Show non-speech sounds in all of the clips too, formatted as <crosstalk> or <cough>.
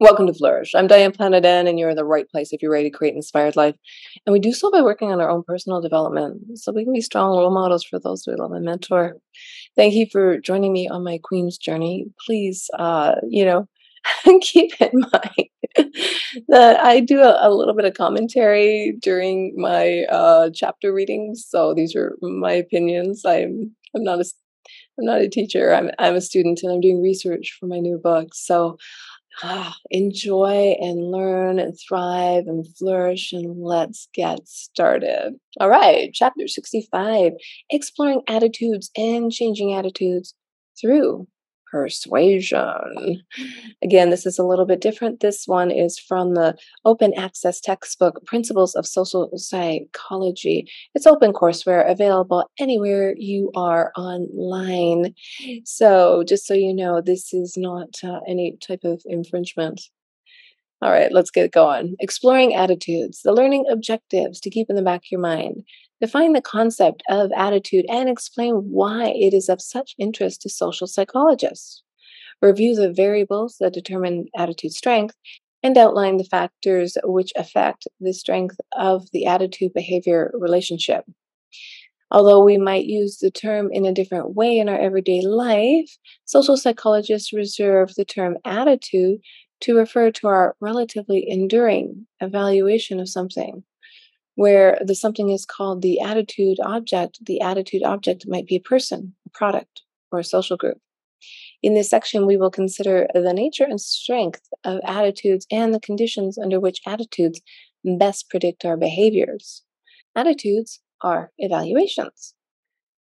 Welcome to Flourish. I'm Diane Planet and you're in the right place if you're ready to create an inspired life. And we do so by working on our own personal development so we can be strong role models for those we love and mentor. Thank you for joining me on my Queen's journey. Please, uh, you know, <laughs> keep in mind <laughs> that I do a, a, little bit of commentary during my uh, chapter readings. So these are my opinions. I'm I'm not a I'm not a teacher. I'm I'm a student, and I'm doing research for my new book. So ah, enjoy and learn and thrive and flourish and let's get started. All right, chapter 65 exploring attitudes and changing attitudes through persuasion. Again, this is a little bit different. This one is from the open access textbook, Principles of Social Psychology. It's open courseware available anywhere you are online. So, just so you know, this is not uh, any type of infringement. All right, let's get going. Exploring attitudes, the learning objectives to keep in the back of your mind. Define the concept of attitude and explain why it is of such interest to social psychologists. Review the variables that determine attitude strength and outline the factors which affect the strength of the attitude behavior relationship. Although we might use the term in a different way in our everyday life, social psychologists reserve the term attitude to refer to our relatively enduring evaluation of something where the something is called the attitude object, the attitude object might be a person, a product, or a social group. In this section, we will consider the nature and strength of attitudes and the conditions under which attitudes best predict our behaviors. Attitudes are evaluations.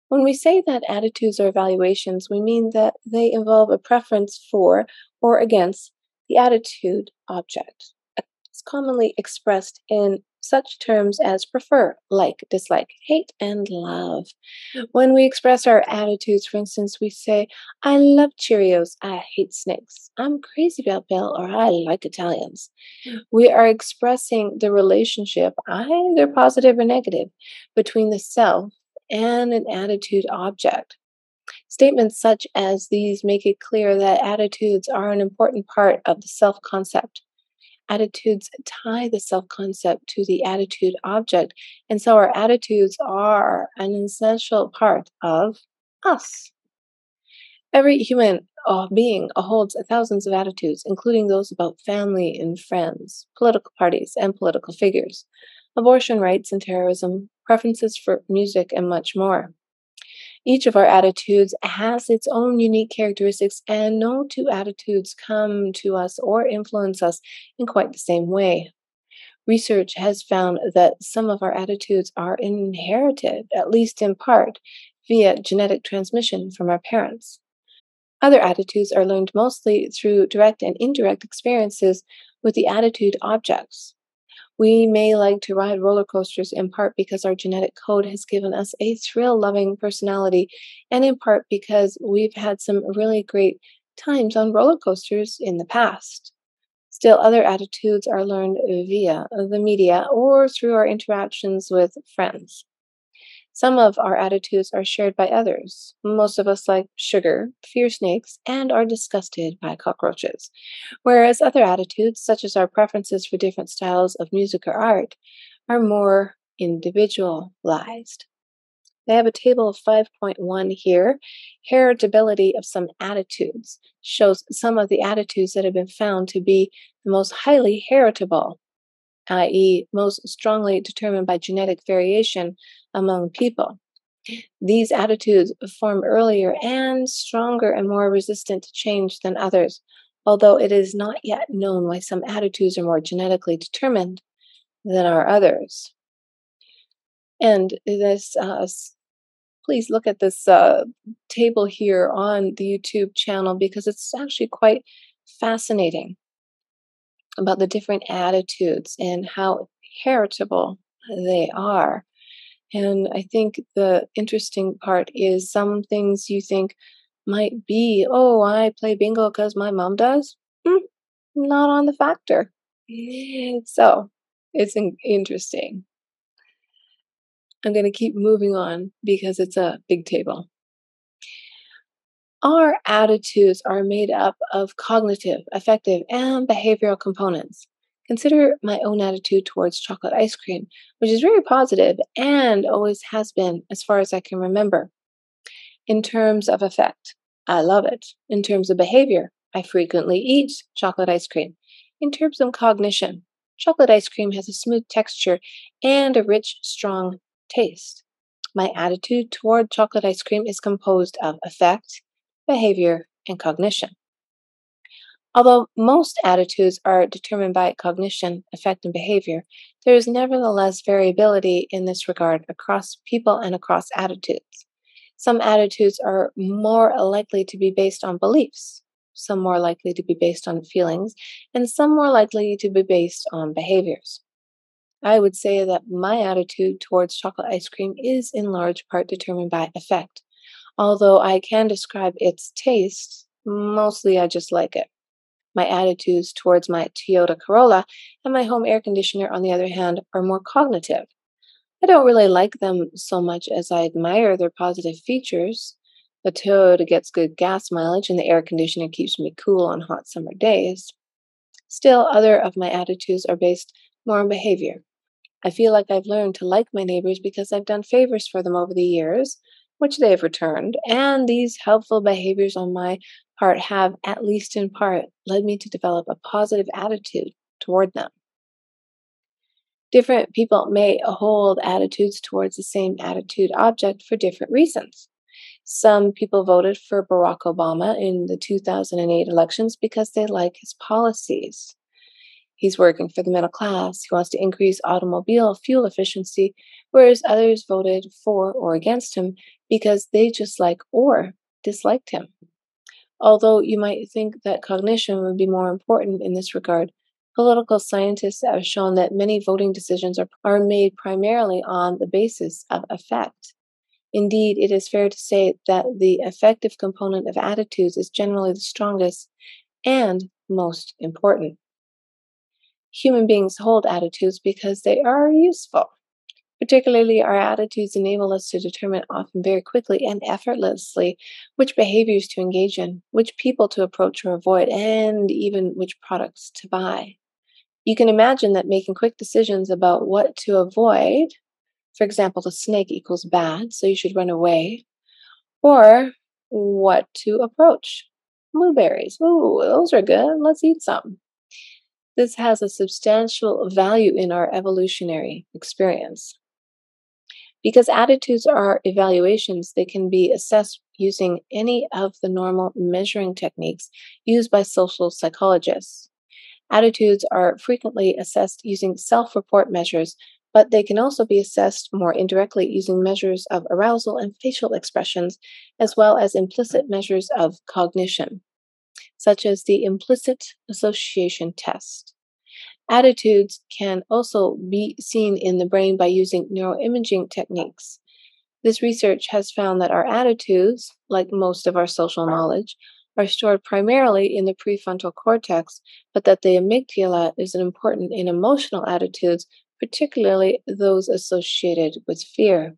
When we say that attitudes are evaluations, we mean that they involve a preference for or against the attitude object. It's commonly expressed in such terms as prefer, like, dislike, hate, and love. Hmm. When we express our attitudes, for instance, we say, I love Cheerios, I hate snakes, I'm crazy about Bill, or I like Italians. Hmm. We are expressing the relationship, either positive or negative, between the self and an attitude object. Statements such as these make it clear that attitudes are an important part of the self concept attitudes tie the self concept to the attitude object. And so our attitudes are an essential part of us. Every human uh, being holds thousands of attitudes, including those about family and friends, political parties and political figures, abortion rights and terrorism, preferences for music, and much more. Each of our attitudes has its own unique characteristics, and no two attitudes come to us or influence us in quite the same way. Research has found that some of our attitudes are inherited, at least in part, via genetic transmission from our parents. Other attitudes are learned mostly through direct and indirect experiences with the attitude objects. We may like to ride roller coasters in part because our genetic code has given us a thrill loving personality, and in part because we've had some really great times on roller coasters in the past. Still, other attitudes are learned via the media or through our interactions with friends. Some of our attitudes are shared by others. Most of us like sugar, fear snakes, and are disgusted by cockroaches. Whereas other attitudes, such as our preferences for different styles of music or art, are more individualized. They have a table of 5.1 here. Heritability of some attitudes shows some of the attitudes that have been found to be the most highly heritable i.e., most strongly determined by genetic variation among people. These attitudes form earlier and stronger and more resistant to change than others, although it is not yet known why some attitudes are more genetically determined than are others. And this, uh, please look at this uh, table here on the YouTube channel because it's actually quite fascinating about the different attitudes and how heritable they are. And I think the interesting part is some things you think might be, oh, I play bingo because my mom does. Mm, not on the factor. So it's interesting. I'm going to keep moving on because it's a big table. Our attitudes are made up of cognitive, affective, and behavioral components. Consider my own attitude towards chocolate ice cream, which is very positive and always has been as far as I can remember. In terms of effect, I love it. In terms of behavior, I frequently eat chocolate ice cream. In terms of cognition, chocolate ice cream has a smooth texture and a rich, strong taste. My attitude toward chocolate ice cream is composed of affect, behavior, and cognition. Although most attitudes are determined by cognition, affect, and behavior, there is nevertheless variability in this regard across people and across attitudes. Some attitudes are more likely to be based on beliefs, some more likely to be based on feelings, and some more likely to be based on behaviors. I would say that my attitude towards chocolate ice cream is in large part determined by affect, Although I can describe its taste, mostly I just like it. My attitudes towards my Toyota Corolla and my home air conditioner, on the other hand, are more cognitive. I don't really like them so much as I admire their positive features. The Toyota gets good gas mileage and the air conditioner keeps me cool on hot summer days. Still, other of my attitudes are based more on behavior. I feel like I've learned to like my neighbors because I've done favors for them over the years, which they have returned, and these helpful behaviors on my part have, at least in part, led me to develop a positive attitude toward them. Different people may hold attitudes towards the same attitude object for different reasons. Some people voted for Barack Obama in the 2008 elections because they like his policies. He's working for the middle class. He wants to increase automobile fuel efficiency, whereas others voted for or against him because they just like or disliked him. Although you might think that cognition would be more important in this regard, political scientists have shown that many voting decisions are, are made primarily on the basis of affect. Indeed, it is fair to say that the affective component of attitudes is generally the strongest and most important. Human beings hold attitudes because they are useful. Particularly, our attitudes enable us to determine often very quickly and effortlessly which behaviors to engage in, which people to approach or avoid, and even which products to buy. You can imagine that making quick decisions about what to avoid, for example, the snake equals bad, so you should run away, or what to approach. Blueberries, ooh, those are good, let's eat some. This has a substantial value in our evolutionary experience. Because attitudes are evaluations, they can be assessed using any of the normal measuring techniques used by social psychologists. Attitudes are frequently assessed using self report measures, but they can also be assessed more indirectly using measures of arousal and facial expressions, as well as implicit measures of cognition such as the implicit association test. Attitudes can also be seen in the brain by using neuroimaging techniques. This research has found that our attitudes, like most of our social knowledge, are stored primarily in the prefrontal cortex, but that the amygdala is important in emotional attitudes, particularly those associated with fear.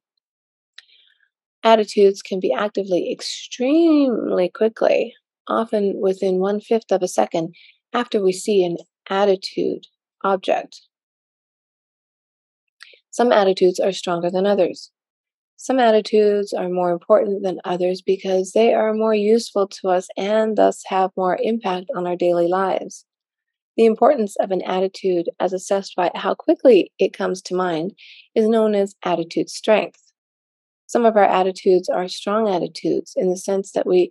Attitudes can be actively extremely quickly, often within one fifth of a second after we see an attitude object. Some attitudes are stronger than others. Some attitudes are more important than others because they are more useful to us and thus have more impact on our daily lives. The importance of an attitude, as assessed by how quickly it comes to mind, is known as attitude strength. Some of our attitudes are strong attitudes in the sense that we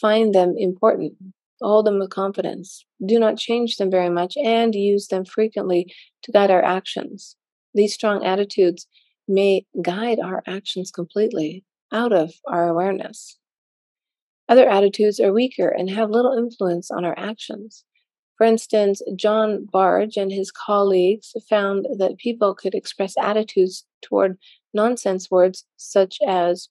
Find them important. Hold them with confidence. Do not change them very much and use them frequently to guide our actions. These strong attitudes may guide our actions completely out of our awareness. Other attitudes are weaker and have little influence on our actions. For instance, John Bargh and his colleagues found that people could express attitudes toward nonsense words such as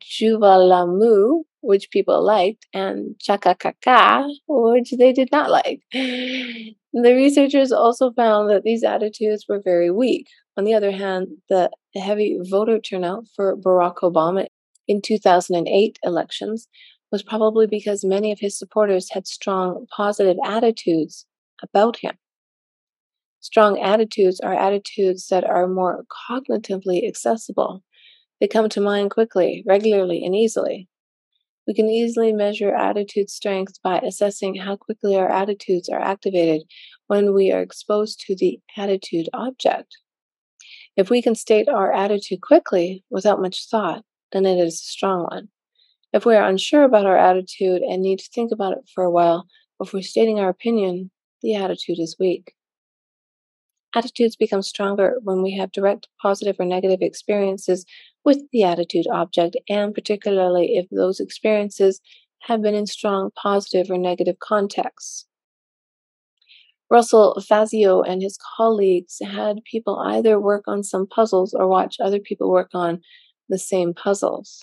Juvalamu, which people liked, and Chakakaka, which they did not like. <laughs> The researchers also found that these attitudes were very weak. On the other hand, the heavy voter turnout for Barack Obama in 2008 elections was probably because many of his supporters had strong positive attitudes about him. Strong attitudes are attitudes that are more cognitively accessible. They come to mind quickly, regularly, and easily. We can easily measure attitude strength by assessing how quickly our attitudes are activated when we are exposed to the attitude object. If we can state our attitude quickly without much thought, then it is a strong one. If we are unsure about our attitude and need to think about it for a while before stating our opinion, the attitude is weak. Attitudes become stronger when we have direct positive or negative experiences with the attitude object, and particularly if those experiences have been in strong positive or negative contexts. Russell Fazio and his colleagues had people either work on some puzzles or watch other people work on the same puzzles.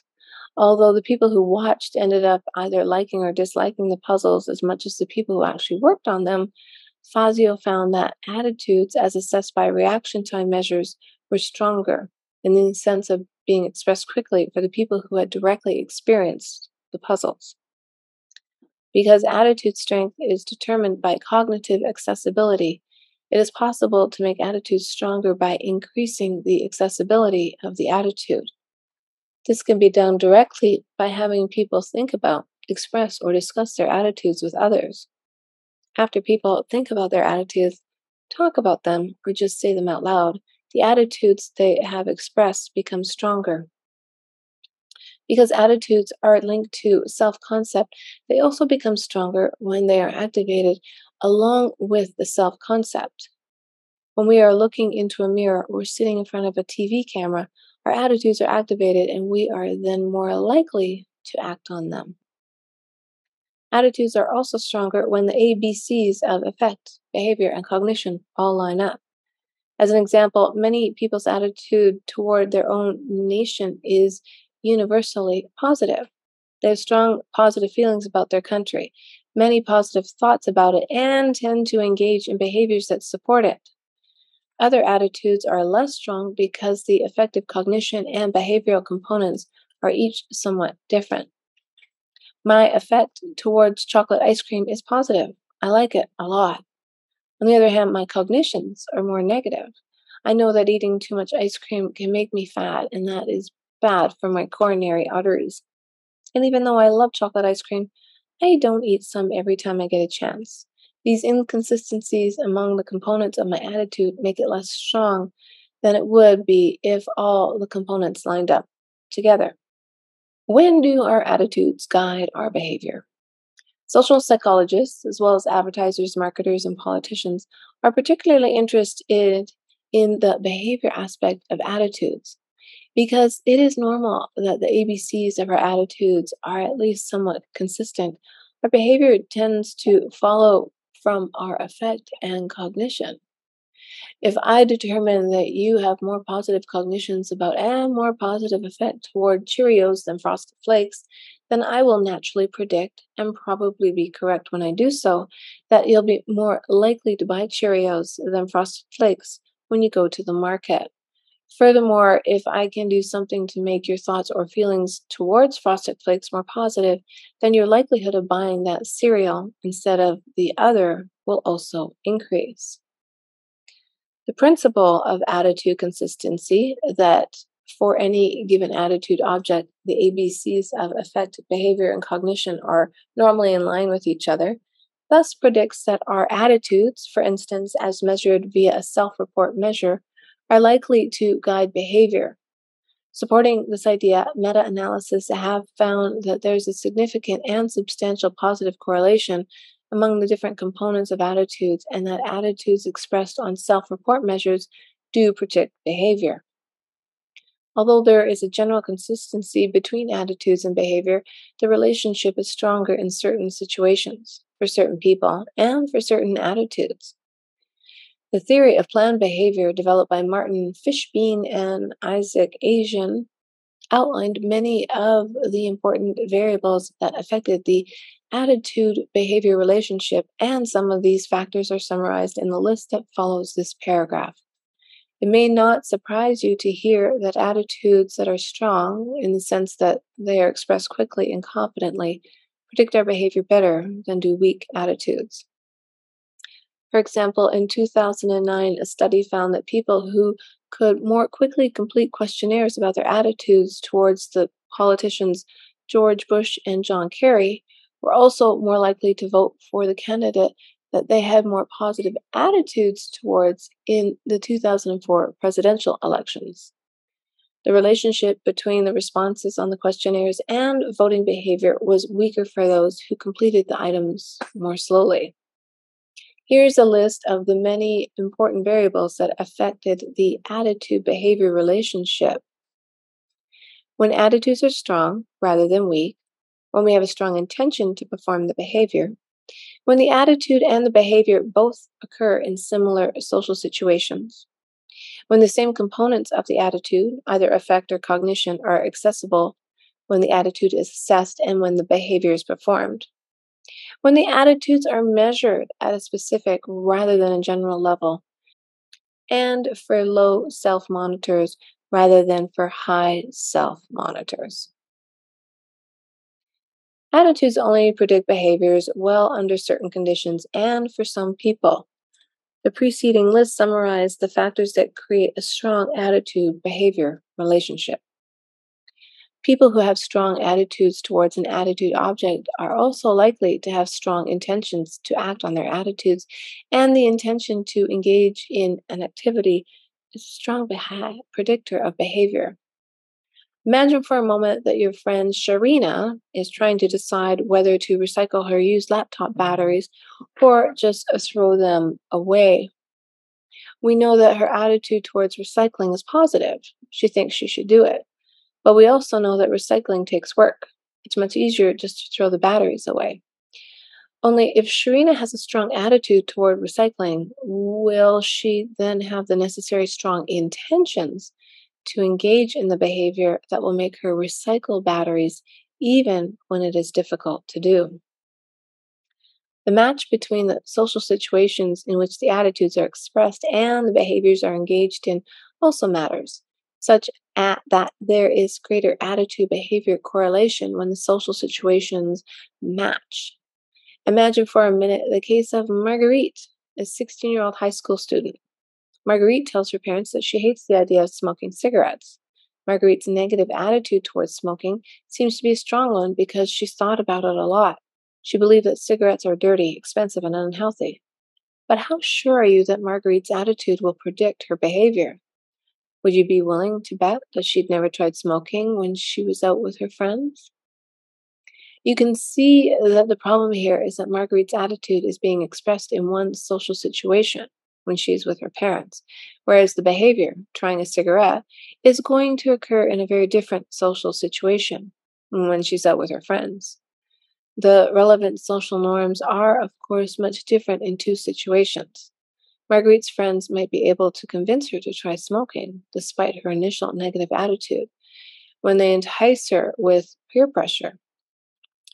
Although the people who watched ended up either liking or disliking the puzzles as much as the people who actually worked on them, Fazio found that attitudes, as assessed by reaction time measures, were stronger in the sense of being expressed quickly for the people who had directly experienced the puzzles. Because attitude strength is determined by cognitive accessibility, it is possible to make attitudes stronger by increasing the accessibility of the attitude. This can be done directly by having people think about, express, or discuss their attitudes with others. After people think about their attitudes, talk about them, or just say them out loud, the attitudes they have expressed become stronger. Because attitudes are linked to self concept, they also become stronger when they are activated along with the self concept. When we are looking into a mirror or sitting in front of a TV camera, our attitudes are activated and we are then more likely to act on them. Attitudes are also stronger when the ABCs of affect, behavior, and cognition all line up. As an example, many people's attitude toward their own nation is universally positive. They have strong positive feelings about their country, many positive thoughts about it, and tend to engage in behaviors that support it. Other attitudes are less strong because the affective cognition and behavioral components are each somewhat different. My affect towards chocolate ice cream is positive. I like it a lot. On the other hand, my cognitions are more negative. I know that eating too much ice cream can make me fat, and that is bad for my coronary arteries. And even though I love chocolate ice cream, I don't eat some every time I get a chance. These inconsistencies among the components of my attitude make it less strong than it would be if all the components lined up together. When do our attitudes guide our behavior? Social psychologists, as well as advertisers, marketers, and politicians, are particularly interested in the behavior aspect of attitudes because it is normal that the ABCs of our attitudes are at least somewhat consistent. Our behavior tends to follow from our affect and cognition. If I determine that you have more positive cognitions about and more positive affect toward Cheerios than Frosted Flakes, then I will naturally predict, and probably be correct when I do so, that you'll be more likely to buy Cheerios than Frosted Flakes when you go to the market. Furthermore, if I can do something to make your thoughts or feelings towards Frosted Flakes more positive, then your likelihood of buying that cereal instead of the other will also increase. The principle of attitude consistency that for any given attitude object, the ABCs of affect, behavior, and cognition are normally in line with each other, thus predicts that our attitudes, for instance, as measured via a self report measure, are likely to guide behavior. Supporting this idea, meta analysis have found that there's a significant and substantial positive correlation among the different components of attitudes, and that attitudes expressed on self report measures do predict behavior. Although there is a general consistency between attitudes and behavior, the relationship is stronger in certain situations, for certain people, and for certain attitudes. The theory of planned behavior, developed by Martin Fishbein and Isaac Ajzen, outlined many of the important variables that affected the attitude behavior relationship, and some of these factors are summarized in the list that follows this paragraph. It may not surprise you to hear that attitudes that are strong, in the sense that they are expressed quickly and confidently, predict our behavior better than do weak attitudes. For example, in 2009, a study found that people who could more quickly complete questionnaires about their attitudes towards the politicians George Bush and John Kerry were also more likely to vote for the candidate that they had more positive attitudes towards in the 2004 presidential elections. The relationship between the responses on the questionnaires and voting behavior was weaker for those who completed the items more slowly. Here's a list of the many important variables that affected the attitude behavior relationship. When attitudes are strong rather than weak, when we have a strong intention to perform the behavior, when the attitude and the behavior both occur in similar social situations, when the same components of the attitude, either affect or cognition, are accessible, when the attitude is assessed, and when the behavior is performed. When the attitudes are measured at a specific rather than a general level, and for low self monitors rather than for high self monitors. Attitudes only predict behaviors well under certain conditions and for some people. The preceding list summarized the factors that create a strong attitude behavior relationship. People who have strong attitudes towards an attitude object are also likely to have strong intentions to act on their attitudes, and the intention to engage in an activity is a strong beha- predictor of behavior. Imagine for a moment that your friend Sharina is trying to decide whether to recycle her used laptop mm-hmm. batteries or just uh, throw them away. We know that her attitude towards recycling is positive. She thinks she should do it. But we also know that recycling takes work. It's much easier just to throw the batteries away. Only if Sharina has a strong attitude toward recycling, will she then have the necessary strong intentions to engage in the behavior that will make her recycle batteries even when it is difficult to do. The match between the social situations in which the attitudes are expressed and the behaviors are engaged in also matters, such at that there is greater attitude behavior correlation when the social situations match. Imagine for a minute the case of Marguerite, a 16 year old high school student. Marguerite tells her parents that she hates the idea of smoking cigarettes. Marguerite's negative attitude towards smoking seems to be a strong one because she's thought about it a lot. She believed that cigarettes are dirty, expensive, and unhealthy. But how sure are you that Marguerite's attitude will predict her behavior? Would you be willing to bet that she'd never tried smoking when she was out with her friends? You can see that the problem here is that Marguerite's attitude is being expressed in one social situation when she's with her parents, whereas the behavior, trying a cigarette, is going to occur in a very different social situation when she's out with her friends. The relevant social norms are, of course, much different in two situations. Marguerite's friends might be able to convince her to try smoking, despite her initial negative attitude, when they entice her with peer pressure.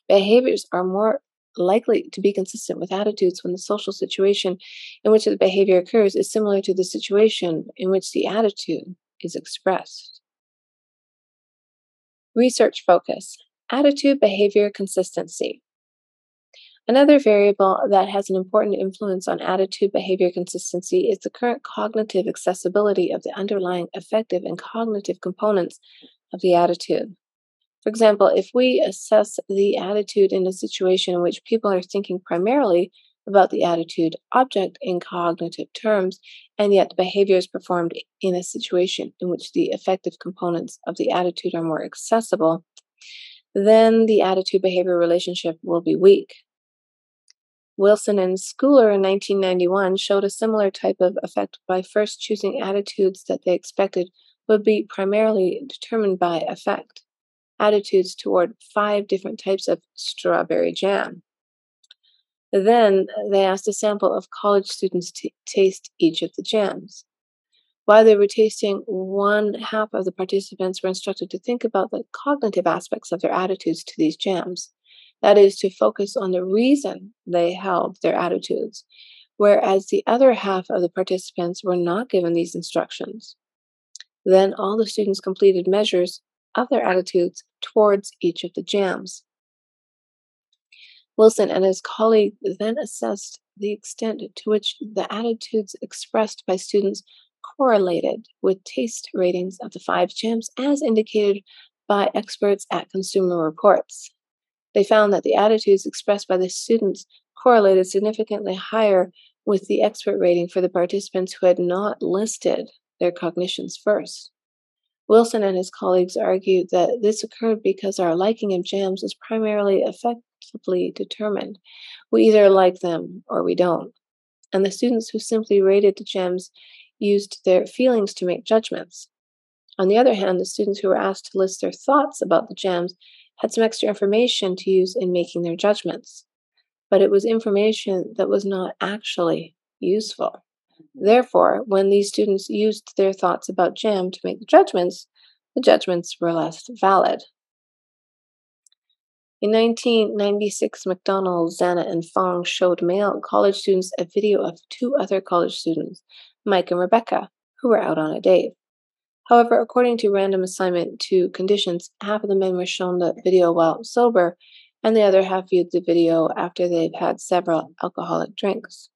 Behaviors are more likely to be consistent with attitudes when the social situation in which the behavior occurs is similar to the situation in which the attitude is expressed. Research focus Attitude behavior consistency. Another variable that has an important influence on attitude behavior consistency is the current cognitive accessibility of the underlying affective and cognitive components of the attitude. For example, if we assess the attitude in a situation in which people are thinking primarily about the attitude object in cognitive terms, and yet the behavior is performed in a situation in which the affective components of the attitude are more accessible, then the attitude behavior relationship will be weak. Wilson and Schooler in 1991 showed a similar type of effect by first choosing attitudes that they expected would be primarily determined by affect attitudes toward five different types of strawberry jam. Then uh, they asked a sample of college students to taste each of the jams. While they were tasting, one half of the participants were instructed to think about the cognitive aspects of their attitudes to these jams. That is, to focus on the reason they held their attitudes, whereas the other half of the participants were not given these instructions. Then all the students completed measures of their attitudes towards each of the jams. Wilson and his colleague then assessed the extent to which the attitudes expressed by students correlated with taste ratings of the five jams as indicated by experts at Consumer Reports. They found that the attitudes expressed by the students correlated significantly higher with the expert rating for the participants who had not listed their cognitions first. Wilson and his colleagues argued that this occurred because our liking of jams is primarily effectively determined. We either like them or we don't. And the students who simply rated the gems used their feelings to make judgments. On the other hand, the students who were asked to list their thoughts about the gems had some extra information to use in making their judgments. But it was information that was not actually useful. Therefore, when these students used their thoughts about jam to make the judgments, the judgments were less valid. In 1996, MacDonald, Zanna, and Fong showed male college students a video of two other college students, Mike and Rebecca, who were out on a date. However, according to random assignment to conditions, half of the men were shown the video while sober, and the other half viewed the video after they've had several alcoholic drinks.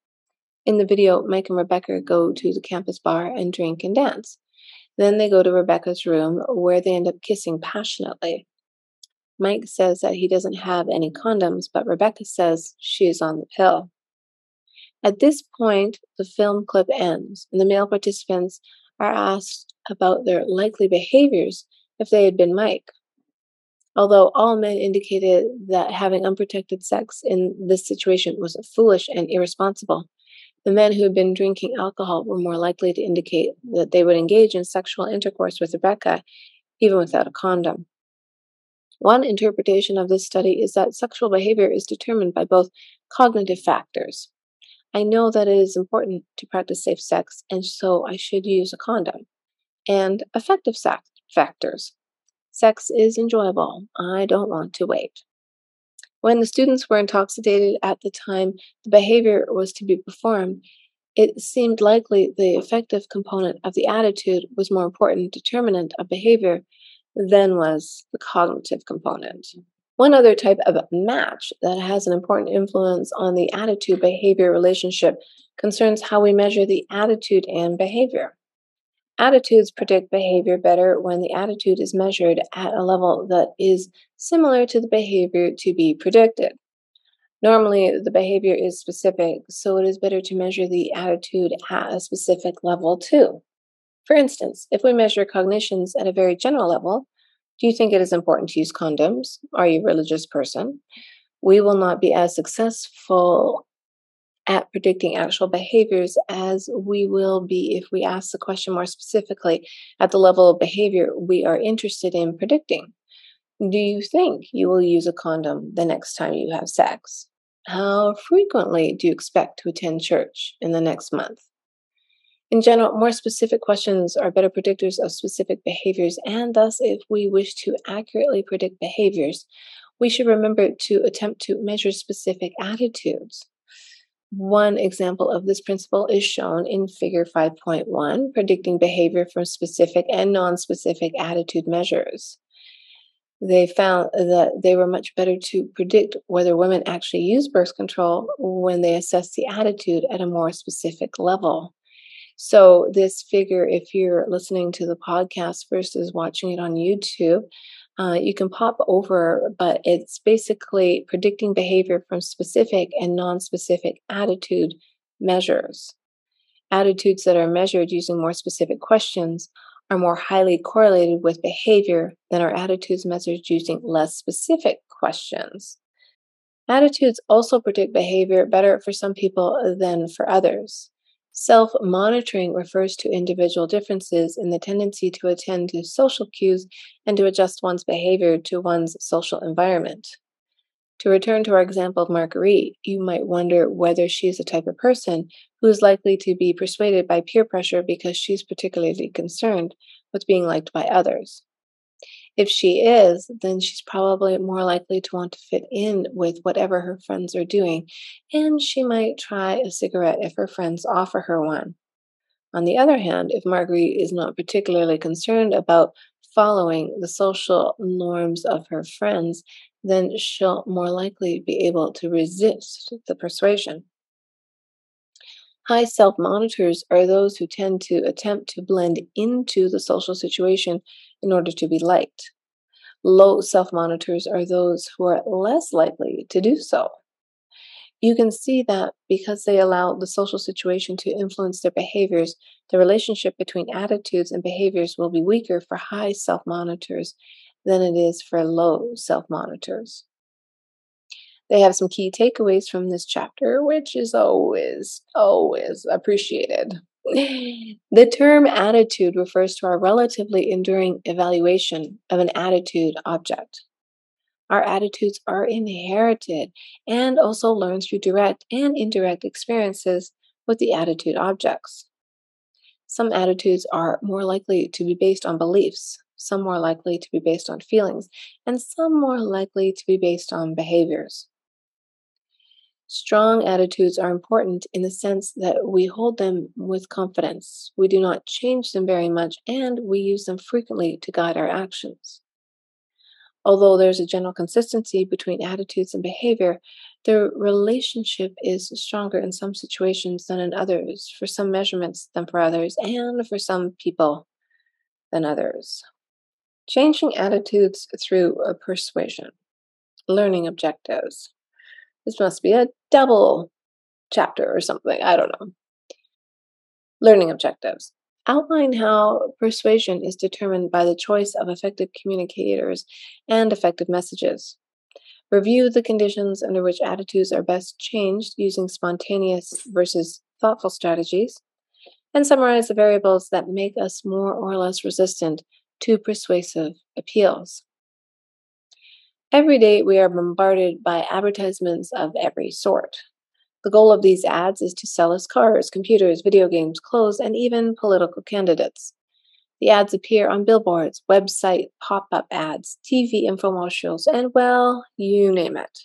In the video, Mike and Rebecca go to the campus bar and drink and dance. Then they go to Rebecca's room where they end up kissing passionately. Mike says that he doesn't have any condoms, but Rebecca says she is on the pill. At this point, the film clip ends, and the male participants are asked about their likely behaviors if they had been Mike. Although all men indicated that having unprotected sex in this situation was foolish and irresponsible, the men who had been drinking alcohol were more likely to indicate that they would engage in sexual intercourse with Rebecca even without a condom. One interpretation of this study is that sexual behavior is determined by both cognitive factors, I know that it is important to practice safe sex, and so I should use a condom. And affective sex factors. Sex is enjoyable. I don't want to wait. When the students were intoxicated at the time the behavior was to be performed, it seemed likely the affective component of the attitude was more important determinant of behavior than was the cognitive component. One other type of match that has an important influence on the attitude behavior relationship concerns how we measure the attitude and behavior. Attitudes predict behavior better when the attitude is measured at a level that is similar to the behavior to be predicted. Normally, the behavior is specific, so it is better to measure the attitude at a specific level too. For instance, if we measure cognitions at a very general level, do you think it is important to use condoms? Are you a religious person? We will not be as successful at predicting actual behaviors as we will be if we ask the question more specifically at the level of behavior we are interested in predicting. Do you think you will use a condom the next time you have sex? How frequently do you expect to attend church in the next month? In general, more specific questions are better predictors of specific behaviors, and thus, if we wish to accurately predict behaviors, we should remember to attempt to measure specific attitudes. One example of this principle is shown in Figure 5.1, predicting behavior from specific and non specific attitude measures. They found that they were much better to predict whether women actually use birth control when they assess the attitude at a more specific level. So, this figure, if you're listening to the podcast versus watching it on YouTube, uh, you can pop over, but it's basically predicting behavior from specific and non specific attitude measures. Attitudes that are measured using more specific questions are more highly correlated with behavior than are attitudes measured using less specific questions. Attitudes also predict behavior better for some people than for others. Self monitoring refers to individual differences in the tendency to attend to social cues and to adjust one's behavior to one's social environment. To return to our example of Marguerite, you might wonder whether she is the type of person who is likely to be persuaded by peer pressure because she's particularly concerned with being liked by others. If she is, then she's probably more likely to want to fit in with whatever her friends are doing, and she might try a cigarette if her friends offer her one. On the other hand, if Marguerite is not particularly concerned about following the social norms of her friends, then she'll more likely be able to resist the persuasion. High self monitors are those who tend to attempt to blend into the social situation in order to be liked. Low self monitors are those who are less likely to do so. You can see that because they allow the social situation to influence their behaviors, the relationship between attitudes and behaviors will be weaker for high self monitors than it is for low self monitors. They have some key takeaways from this chapter, which is always, always appreciated. The term attitude refers to our relatively enduring evaluation of an attitude object. Our attitudes are inherited and also learned through direct and indirect experiences with the attitude objects. Some attitudes are more likely to be based on beliefs, some more likely to be based on feelings, and some more likely to be based on behaviors. Strong attitudes are important in the sense that we hold them with confidence. We do not change them very much, and we use them frequently to guide our actions. Although there's a general consistency between attitudes and behavior, the relationship is stronger in some situations than in others, for some measurements than for others, and for some people than others. Changing attitudes through persuasion. Learning objectives. This must be a double chapter or something. I don't know. Learning objectives. Outline how persuasion is determined by the choice of effective communicators and effective messages. Review the conditions under which attitudes are best changed using spontaneous versus thoughtful strategies. And summarize the variables that make us more or less resistant to persuasive appeals. Every day, we are bombarded by advertisements of every sort. The goal of these ads is to sell us cars, computers, video games, clothes, and even political candidates. The ads appear on billboards, website pop up ads, TV infomercials, and well, you name it.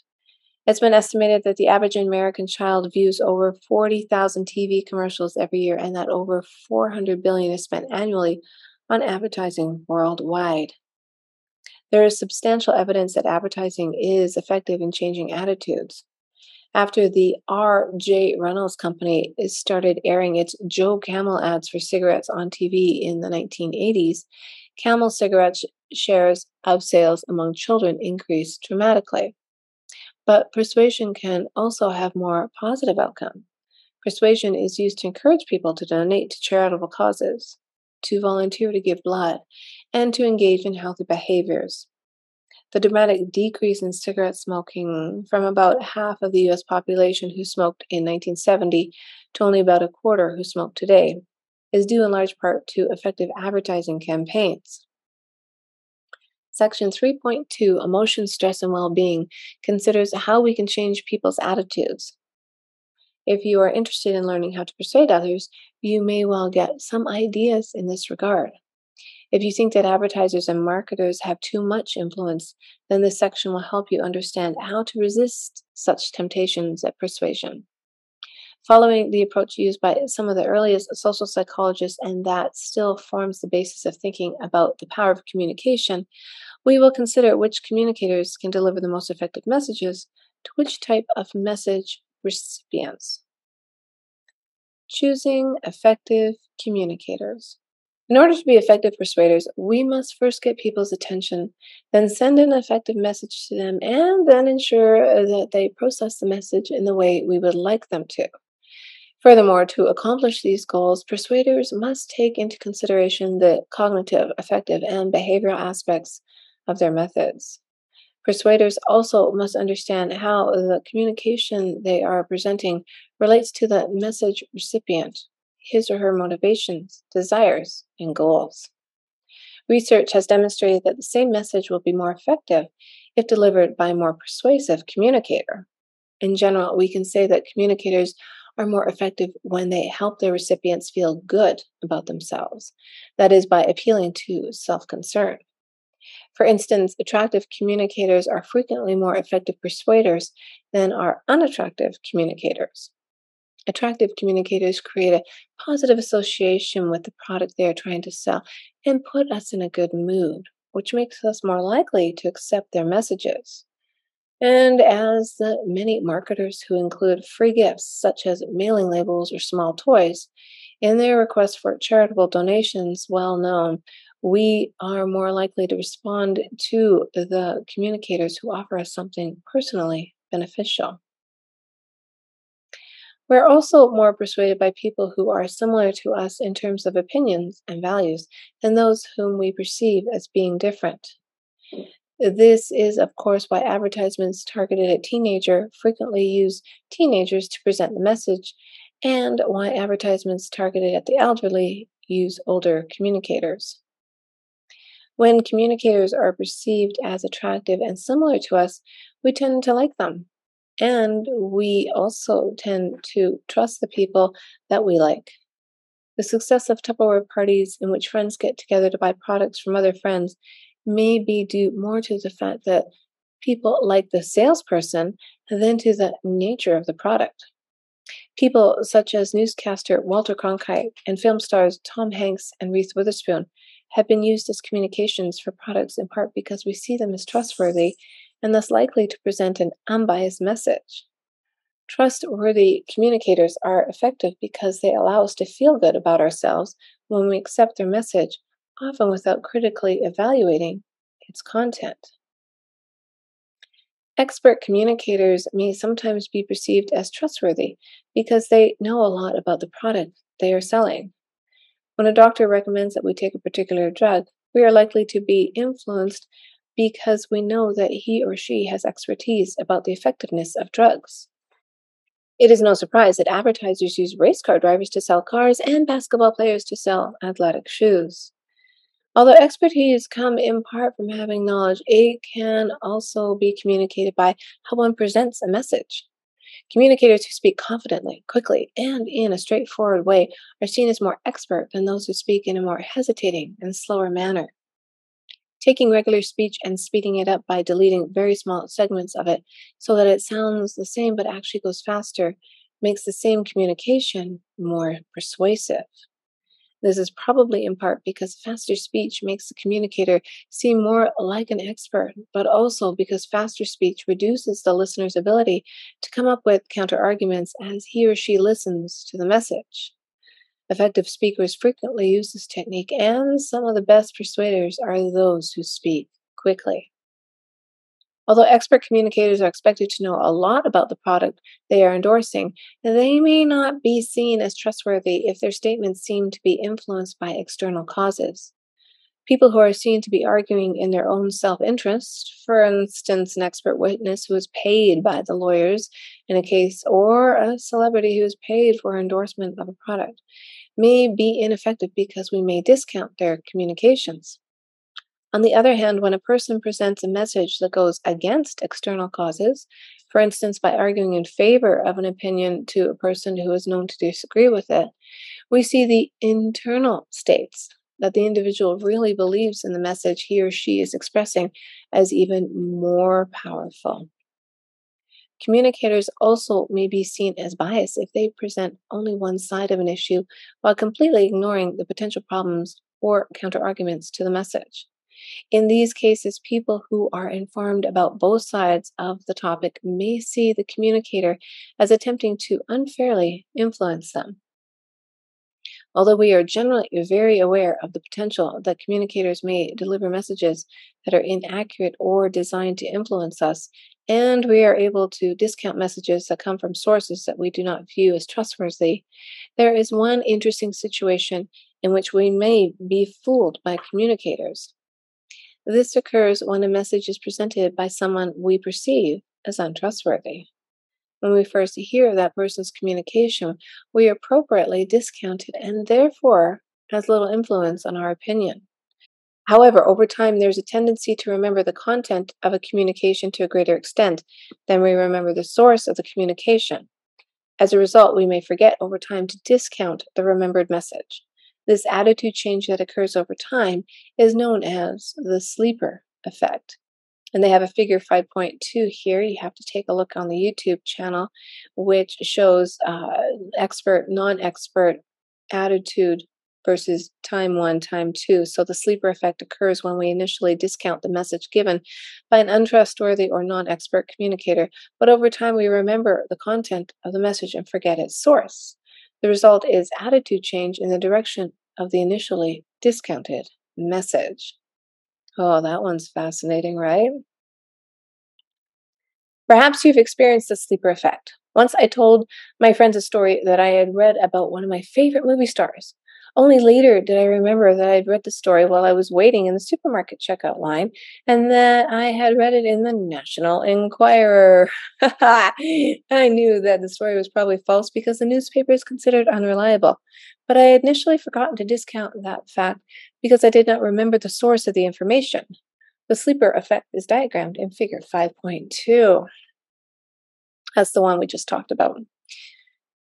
It's been estimated that the average American child views over 40,000 TV commercials every year and that over 400 billion is spent annually on advertising worldwide. There is substantial evidence that advertising is effective in changing attitudes after the R.J. Reynolds Company started airing its Joe Camel ads for cigarettes on TV in the 1980s, Camel cigarette shares of sales among children increased dramatically. But persuasion can also have more positive outcome. Persuasion is used to encourage people to donate to charitable causes, to volunteer to give blood, and to engage in healthy behaviors the dramatic decrease in cigarette smoking from about half of the US population who smoked in 1970 to only about a quarter who smoke today is due in large part to effective advertising campaigns. Section 3.2 Emotion, Stress, and Well-Being considers how we can change people's attitudes. If you are interested in learning how to persuade others, you may well get some ideas in this regard. If you think that advertisers and marketers have too much influence, then this section will help you understand how to resist such temptations at persuasion. Following the approach used by some of the earliest social psychologists, and that still forms the basis of thinking about the power of communication, we will consider which communicators can deliver the most effective messages to which type of message recipients. Choosing effective communicators. In order to be effective persuaders, we must first get people's attention, then send an effective message to them, and then ensure uh, that they process the message in the way we would like them to. Furthermore, to accomplish these goals, persuaders must take into consideration the cognitive, affective, and behavioral aspects of their methods. Persuaders also must understand how the communication they are presenting relates to the message recipient his or her motivations, desires, and goals. Research has demonstrated that the same message will be more effective if delivered by a more persuasive communicator. In general, we can say that communicators are more effective when they help their recipients feel good about themselves, that is, by appealing to self concern. For instance, attractive communicators are frequently more effective persuaders than are unattractive communicators. Attractive communicators create a positive association with the product they are trying to sell and put us in a good mood, which makes us more likely to accept their messages. And as the many marketers who include free gifts, such as mailing labels or small toys, in their request for charitable donations, well known, we are more likely to respond to the communicators who offer us something personally beneficial. We're also more persuaded by people who are similar to us in terms of opinions and values than those whom we perceive as being different. This is, of course, why advertisements targeted at teenager frequently use teenagers to present the message, and why advertisements targeted at the elderly use older communicators. When communicators are perceived as attractive and similar to us, we tend to like them and we also tend to trust the people that we like. The success of Tupperware parties in which friends get together to buy products from other friends may be due more to the fact that people like the salesperson than to the nature of the product. People such as newscaster Walter Cronkite and film stars Tom Hanks and Reese Witherspoon have been used as communications for products in part because we see them as trustworthy and thus likely to present an unbiased message. Trustworthy communicators are effective because they allow us to feel good about ourselves when we accept their message, often without critically evaluating its content. Expert communicators may sometimes be perceived as trustworthy because they know a lot about the product they are selling. When a doctor recommends that we take a particular drug, we are likely to be influenced because we know that he or she has expertise about the effectiveness of drugs. It is no surprise that advertisers use race car drivers to sell cars and basketball players to sell athletic shoes. Although expertise come in part from having knowledge, it can also be communicated by how one presents a message. Communicators who speak confidently, quickly, and in a straightforward way are seen as more expert than those who speak in a more hesitating and slower manner. Taking regular speech and speeding it up by deleting very small segments of it so that it sounds the same but actually goes faster makes the same communication more persuasive. This is probably in part because faster speech makes the communicator seem more like an expert, but also because faster speech reduces the listener's ability to come up with counterarguments as he or she listens to the message. Effective speakers frequently use this technique, and some of the best persuaders are those who speak quickly. Although expert communicators are expected to know a lot about the product they are endorsing, they may not be seen as trustworthy if their statements seem to be influenced by external causes. People who are seen to be arguing in their own self interest, for instance, an expert witness who is paid by the lawyers in a case, or a celebrity who is paid for endorsement of a product, may be ineffective because we may discount their communications. On the other hand, when a person presents a message that goes against external causes, for instance, by arguing in favor of an opinion to a person who is known to disagree with it, we see the internal states that the individual really believes in the message he or she is expressing as even more powerful. Communicators also may be seen as biased if they present only one side of an issue while completely ignoring the potential problems or counterarguments to the message. In these cases, people who are informed about both sides of the topic may see the communicator as attempting to unfairly influence them. Although we are generally very aware of the potential that communicators may deliver messages that are inaccurate or designed to influence us, and we are able to discount messages that come from sources that we do not view as trustworthy, there is one interesting situation in which we may be fooled by communicators. This occurs when a message is presented by someone we perceive as untrustworthy. When we first hear that person's communication, we appropriately discount it and therefore has little influence on our opinion. However, over time, there's a tendency to remember the content of a communication to a greater extent than we remember the source of the communication. As a result, we may forget over time to discount the remembered message. This attitude change that occurs over time is known as the sleeper effect. And they have a figure 5.2 here. You have to take a look on the YouTube channel, which shows uh, expert, non expert attitude versus time one, time two. So the sleeper effect occurs when we initially discount the message given by an untrustworthy or non expert communicator, but over time we remember the content of the message and forget its source. The result is attitude change in the direction of the initially discounted message. Oh, that one's fascinating, right? Perhaps you've experienced the sleeper effect. Once I told my friends a story that I had read about one of my favorite movie stars only later did I remember that I'd read the story while I was waiting in the supermarket checkout line and that I had read it in the National Enquirer. <laughs> I knew that the story was probably false because the newspaper is considered unreliable, but I had initially forgotten to discount that fact because I did not remember the source of the information. The sleeper effect is diagrammed in figure 5.2. That's the one we just talked about.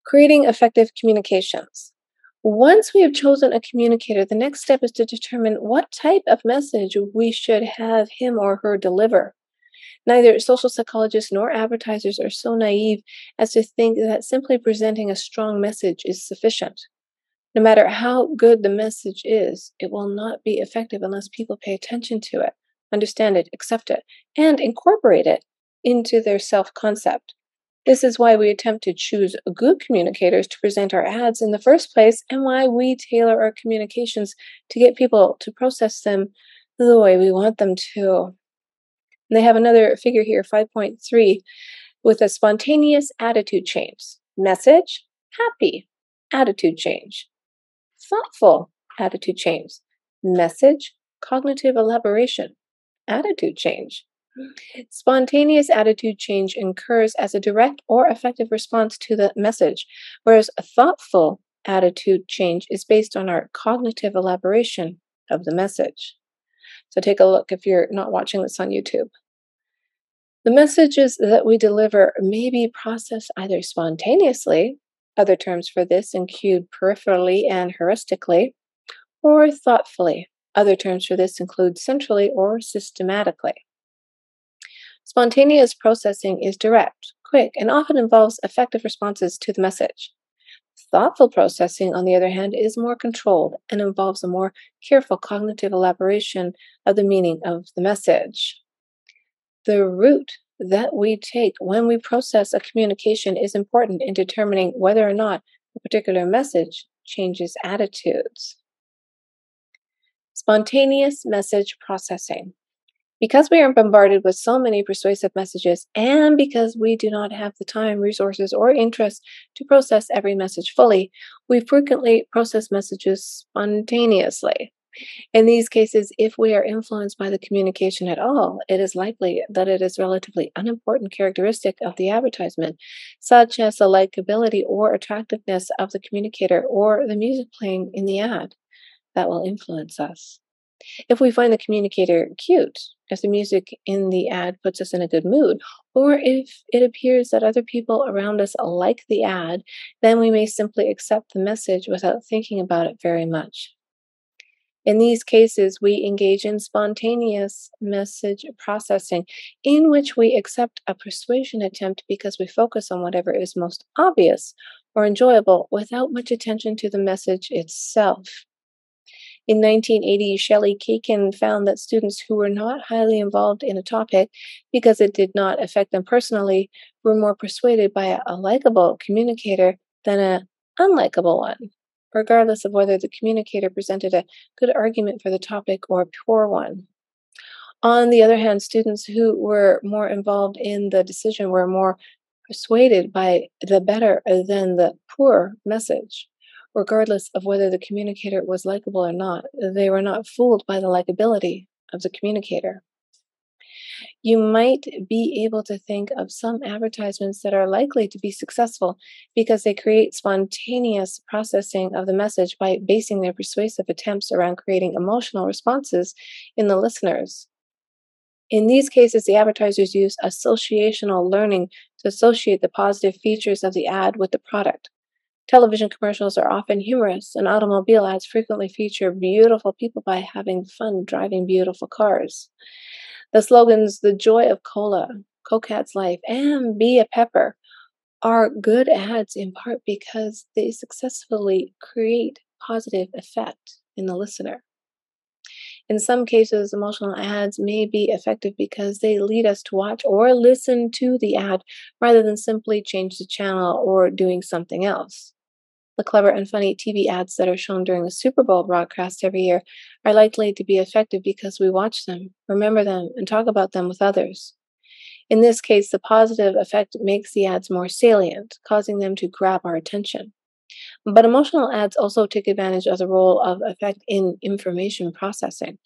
Creating effective communications. Once we have chosen a communicator, the next step is to determine what type of message we should have him or her deliver. Neither social psychologists nor advertisers are so naive as to think that simply presenting a strong message is sufficient. No matter how good the message is, it will not be effective unless people pay attention to it, understand it, accept it, and incorporate it into their self concept. This is why we attempt to choose good communicators to present our ads in the first place, and why we tailor our communications to get people to process them the way we want them to. And they have another figure here, 5.3, with a spontaneous attitude change. Message, happy, attitude change. Thoughtful, attitude change. Message, cognitive elaboration, attitude change. Spontaneous attitude change occurs as a direct or effective response to the message, whereas a thoughtful attitude change is based on our cognitive elaboration of the message. So take a look if you're not watching this on YouTube. The messages that we deliver may be processed either spontaneously, other terms for this include peripherally and heuristically, or thoughtfully. Other terms for this include centrally or systematically. Spontaneous processing is direct, quick, and often involves effective responses to the message. Thoughtful processing, on the other hand, is more controlled and involves a more careful cognitive elaboration of the meaning of the message. The route that we take when we process a communication is important in determining whether or not a particular message changes attitudes. Spontaneous message processing. Because we are bombarded with so many persuasive messages, and because we do not have the time, resources, or interest to process every message fully, we frequently process messages spontaneously. In these cases, if we are influenced by the communication at all, it is likely that it is relatively unimportant characteristic of the advertisement, such as the likability or attractiveness of the communicator or the music playing in the ad, that will influence us. If we find the communicator cute, if the music in the ad puts us in a good mood, or if it appears that other people around us like the ad, then we may simply accept the message without thinking about it very much. In these cases, we engage in spontaneous message processing, in which we accept a persuasion attempt because we focus on whatever is most obvious or enjoyable without much attention to the message itself. In 1980, Shelly Chaiken found that students who were not highly involved in a topic because it did not affect them personally were more persuaded by a, a likable communicator than an unlikable one, regardless of whether the communicator presented a good argument for the topic or a poor one. On the other hand, students who were more involved in the decision were more persuaded by the better than the poor message regardless of whether the communicator was likable or not. They were not fooled by the likability of the communicator. You might be able to think of some advertisements that are likely to be successful because they create spontaneous processing of the message by basing their persuasive attempts around creating emotional responses in the listeners. In these cases, the advertisers use associational learning to associate the positive features of the ad with the product Television commercials are often humorous, and automobile ads frequently feature beautiful people by having fun driving beautiful cars. The slogans, The Joy of Cola, Coke Adds Life, and Be a Pepper, are good ads in part because they successfully create positive effect in the listener. In some cases, emotional ads may be effective because they lead us to watch or listen to the ad rather than simply change the channel or doing something else. The clever and funny TV ads that are shown during the Super Bowl broadcast every year are likely to be effective because we watch them, remember them, and talk about them with others. In this case, the positive effect makes the ads more salient, causing them to grab our attention. But emotional ads also take advantage of the role of effect in information processing.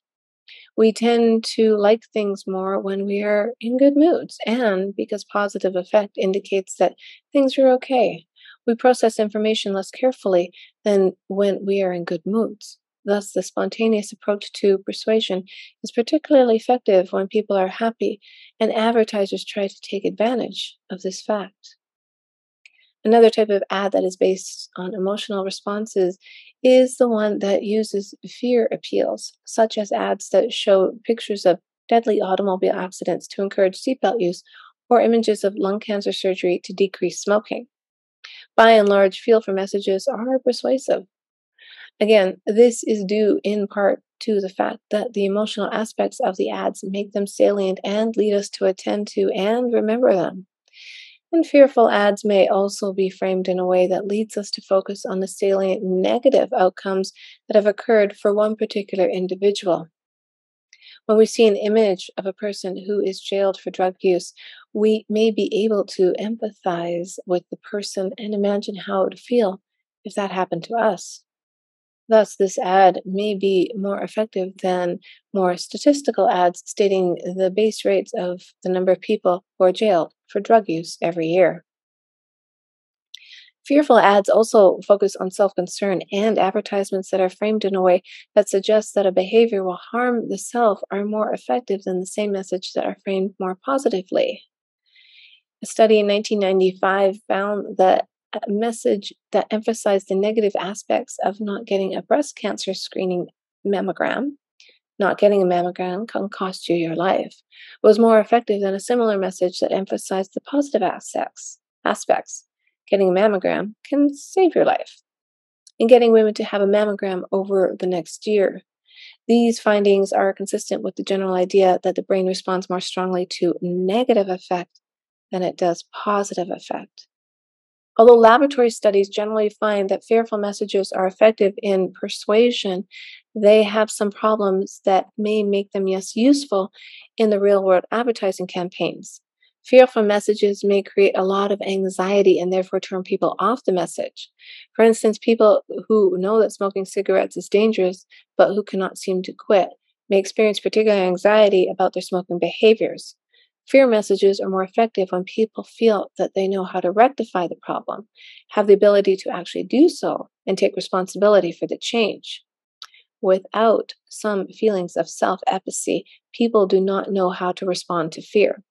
We tend to like things more when we are in good moods, and because positive effect indicates that things are okay, we process information less carefully than when we are in good moods. Thus, the spontaneous approach to persuasion is particularly effective when people are happy, and advertisers try to take advantage of this fact. Another type of ad that is based on emotional responses is the one that uses fear appeals, such as ads that show pictures of deadly automobile accidents to encourage seatbelt use or images of lung cancer surgery to decrease smoking. By and large, feel for messages are persuasive. Again, this is due in part to the fact that the emotional aspects of the ads make them salient and lead us to attend to and remember them. And fearful ads may also be framed in a way that leads us to focus on the salient negative outcomes that have occurred for one particular individual. When we see an image of a person who is jailed for drug use, we may be able to empathize with the person and imagine how it would feel if that happened to us. Thus, this ad may be more effective than more statistical ads stating the base rates of the number of people who are jailed for drug use every year. Fearful ads also focus on self concern, and advertisements that are framed in a way that suggests that a behavior will harm the self are more effective than the same message that are framed more positively. A study in 1995 found that a message that emphasized the negative aspects of not getting a breast cancer screening mammogram, not getting a mammogram can cost you your life, was more effective than a similar message that emphasized the positive aspects. Aspects. Getting a mammogram can save your life. And getting women to have a mammogram over the next year. These findings are consistent with the general idea that the brain responds more strongly to negative effect than it does positive effect. Although laboratory studies generally find that fearful messages are effective in persuasion, they have some problems that may make them less useful in the real world advertising campaigns. Fearful messages may create a lot of anxiety and therefore turn people off the message. For instance, people who know that smoking cigarettes is dangerous but who cannot seem to quit may experience particular anxiety about their smoking behaviors. Fear messages are more effective when people feel that they know how to rectify the problem, have the ability to actually do so, and take responsibility for the change. Without some feelings of self efficacy, people do not know how to respond to fear.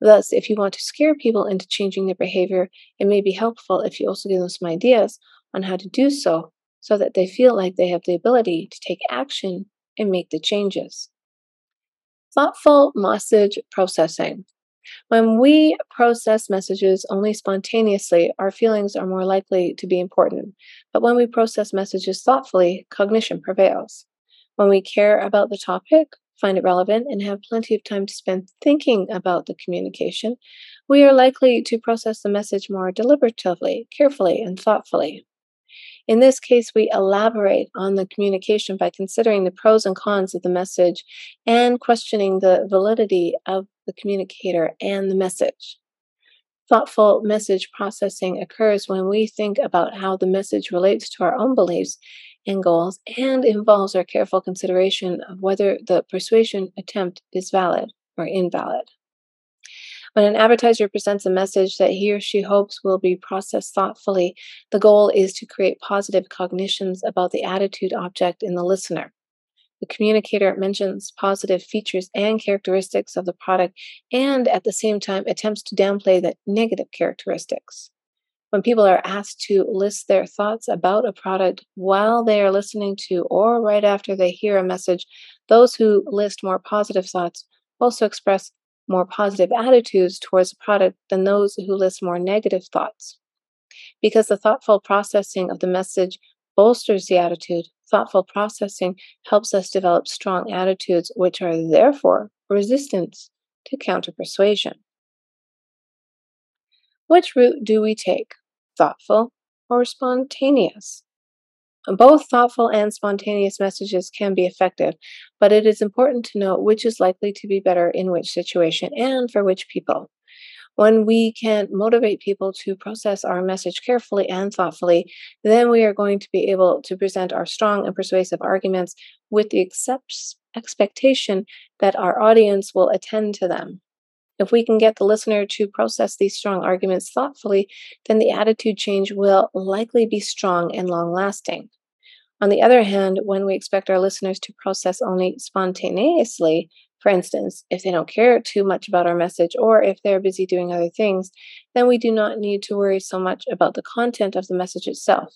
Thus, if you want to scare people into changing their behavior, it may be helpful if you also give them some ideas on how to do so so that they feel like they have the ability to take action and make the changes. Thoughtful message processing. When we process messages only spontaneously, our feelings are more likely to be important. But when we process messages thoughtfully, cognition prevails. When we care about the topic, find it relevant, and have plenty of time to spend thinking about the communication, we are likely to process the message more deliberatively, carefully, and thoughtfully. In this case, we elaborate on the communication by considering the pros and cons of the message and questioning the validity of the communicator and the message. Thoughtful message processing occurs when we think about how the message relates to our own beliefs and goals and involves our careful consideration of whether the persuasion attempt is valid or invalid. When an advertiser presents a message that he or she hopes will be processed thoughtfully, the goal is to create positive cognitions about the attitude object in the listener. The communicator mentions positive features and characteristics of the product and at the same time attempts to downplay the negative characteristics. When people are asked to list their thoughts about a product while they are listening to or right after they hear a message, those who list more positive thoughts also express more positive attitudes towards the product than those who list more negative thoughts. Because the thoughtful processing of the message bolsters the attitude, thoughtful processing helps us develop strong attitudes, which are therefore resistance to counter persuasion. Which route do we take? thoughtful, or spontaneous. Both thoughtful and spontaneous messages can be effective, but it is important to know which is likely to be better in which situation and for which people. When we can motivate people to process our message carefully and thoughtfully, then we are going to be able to present our strong and persuasive arguments with the accept- expectation that our audience will attend to them. If we can get the listener to process these strong arguments thoughtfully, then the attitude change will likely be strong and long lasting. On the other hand, when we expect our listeners to process only spontaneously, for instance, if they don't care too much about our message or if they're busy doing other things, then we do not need to worry so much about the content of the message itself.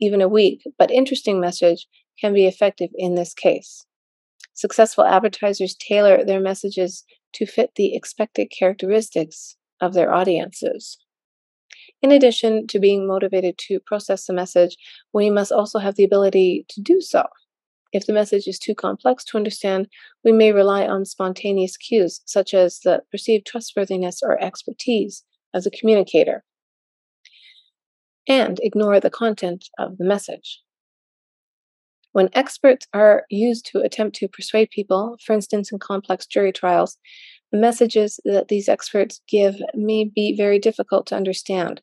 Even a weak but interesting message can be effective in this case. Successful advertisers tailor their messages to fit the expected characteristics of their audiences. In addition to being motivated to process the message, we must also have the ability to do so. If the message is too complex to understand, we may rely on spontaneous cues, such as the perceived trustworthiness or expertise of the communicator, and ignore the content of the message. When experts are used to attempt to persuade people, for instance, in complex jury trials, the messages that these experts give may be very difficult to understand.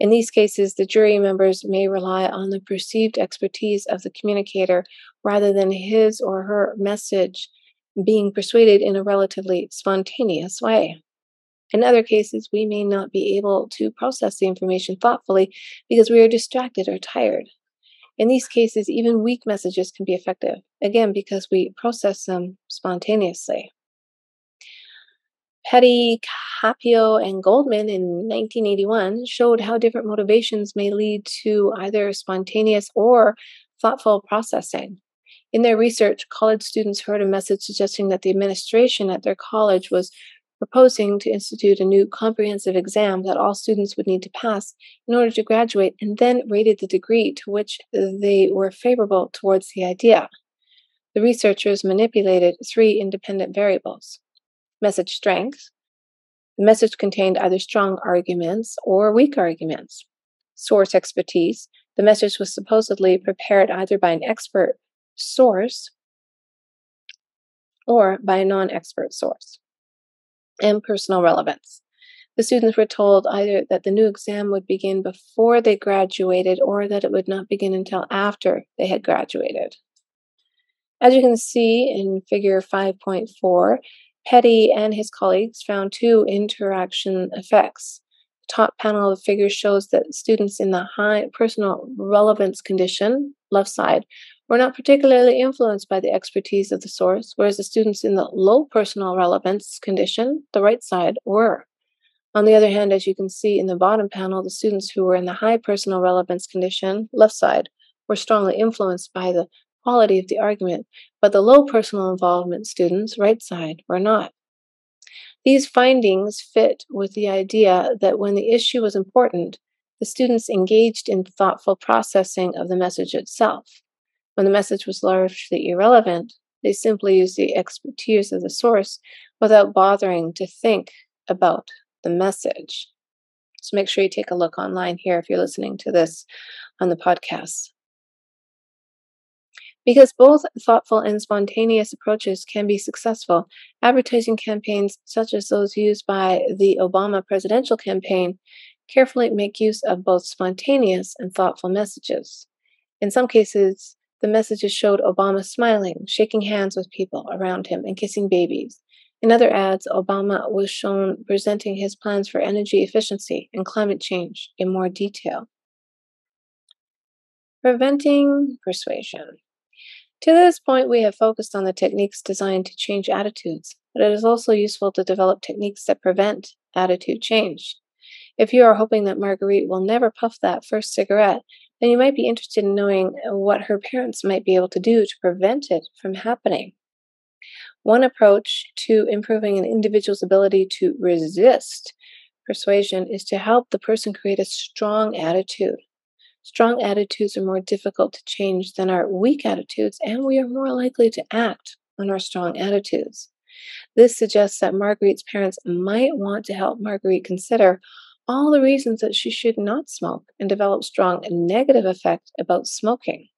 In these cases, the jury members may rely on the perceived expertise of the communicator rather than his or her message being persuaded in a relatively spontaneous way. In other cases, we may not be able to process the information thoughtfully because we are distracted or tired. In these cases, even weak messages can be effective, again, because we process them spontaneously. Petty, Cacioppo, and Goldman in 1981 showed how different motivations may lead to either spontaneous or thoughtful processing. In their research, college students heard a message suggesting that the administration at their college was proposing to institute a new comprehensive exam that all students would need to pass in order to graduate, and then rated the degree to which they were favorable towards the idea. The researchers manipulated three independent variables message strength. The message contained either strong arguments or weak arguments. Source expertise. The message was supposedly prepared either by an expert source or by a non expert source and personal relevance. The students were told either that the new exam would begin before they graduated or that it would not begin until after they had graduated. As you can see in figure 5.4, Petty and his colleagues found two interaction effects. The top panel of the figure shows that students in the high personal relevance condition, left side, were not particularly influenced by the expertise of the source, whereas the students in the low personal relevance condition, the right side, were. On the other hand, as you can see in the bottom panel, the students who were in the high personal relevance condition, left side, were strongly influenced by the quality of the argument, but the low personal involvement students, right side, were not. These findings fit with the idea that when the issue was important, the students engaged in thoughtful processing of the message itself. When the message was largely irrelevant, they simply used the expertise of the source without bothering to think about the message. So make sure you take a look online here if you're listening to this on the podcast. Because both thoughtful and spontaneous approaches can be successful, advertising campaigns such as those used by the Obama presidential campaign carefully make use of both spontaneous and thoughtful messages. In some cases, the messages showed Obama smiling, shaking hands with people around him, and kissing babies. In other ads, Obama was shown presenting his plans for energy efficiency and climate change in more detail. Preventing persuasion. To this point, we have focused on the techniques designed to change attitudes, but it is also useful to develop techniques that prevent attitude change. If you are hoping that Marguerite will never puff that first cigarette, then you might be interested in knowing uh, what her parents might be able to do to prevent it from happening. One approach to improving an individual's ability to resist persuasion is to help the person create a strong attitude. Strong attitudes are more difficult to change than our weak attitudes, and we are more likely to act on our strong attitudes. This suggests that Marguerite's parents might want to help Marguerite consider all the reasons that she should not smoke and develop strong negative effect about smoking.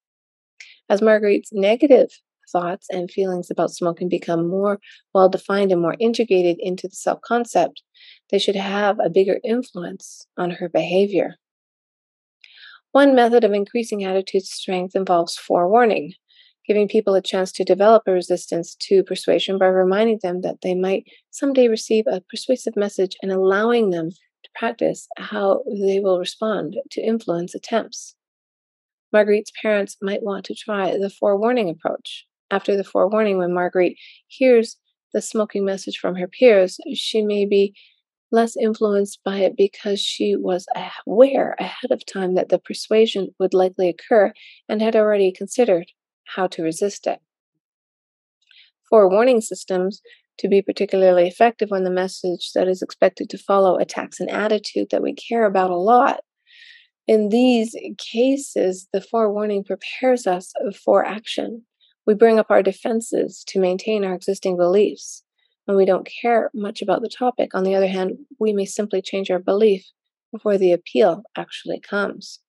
As Marguerite's negative thoughts and feelings about smoking become more well defined and more integrated into the self concept, they should have a bigger influence on her behavior. One method of increasing attitude strength involves forewarning, giving people a chance to develop a resistance to persuasion by reminding them that they might someday receive a persuasive message and allowing them practice how they will respond to influence attempts. Marguerite's parents might want to try the forewarning approach. After the forewarning, when Marguerite hears the smoking message from her peers, she may be less influenced by it because she was aware ahead of time that the persuasion would likely occur and had already considered how to resist it. Forewarning systems to be particularly effective when the message that is expected to follow attacks an attitude that we care about a lot. In these cases, the forewarning prepares us for action. We bring up our defenses to maintain our existing beliefs when we don't care much about the topic. On the other hand, we may simply change our belief before the appeal actually comes.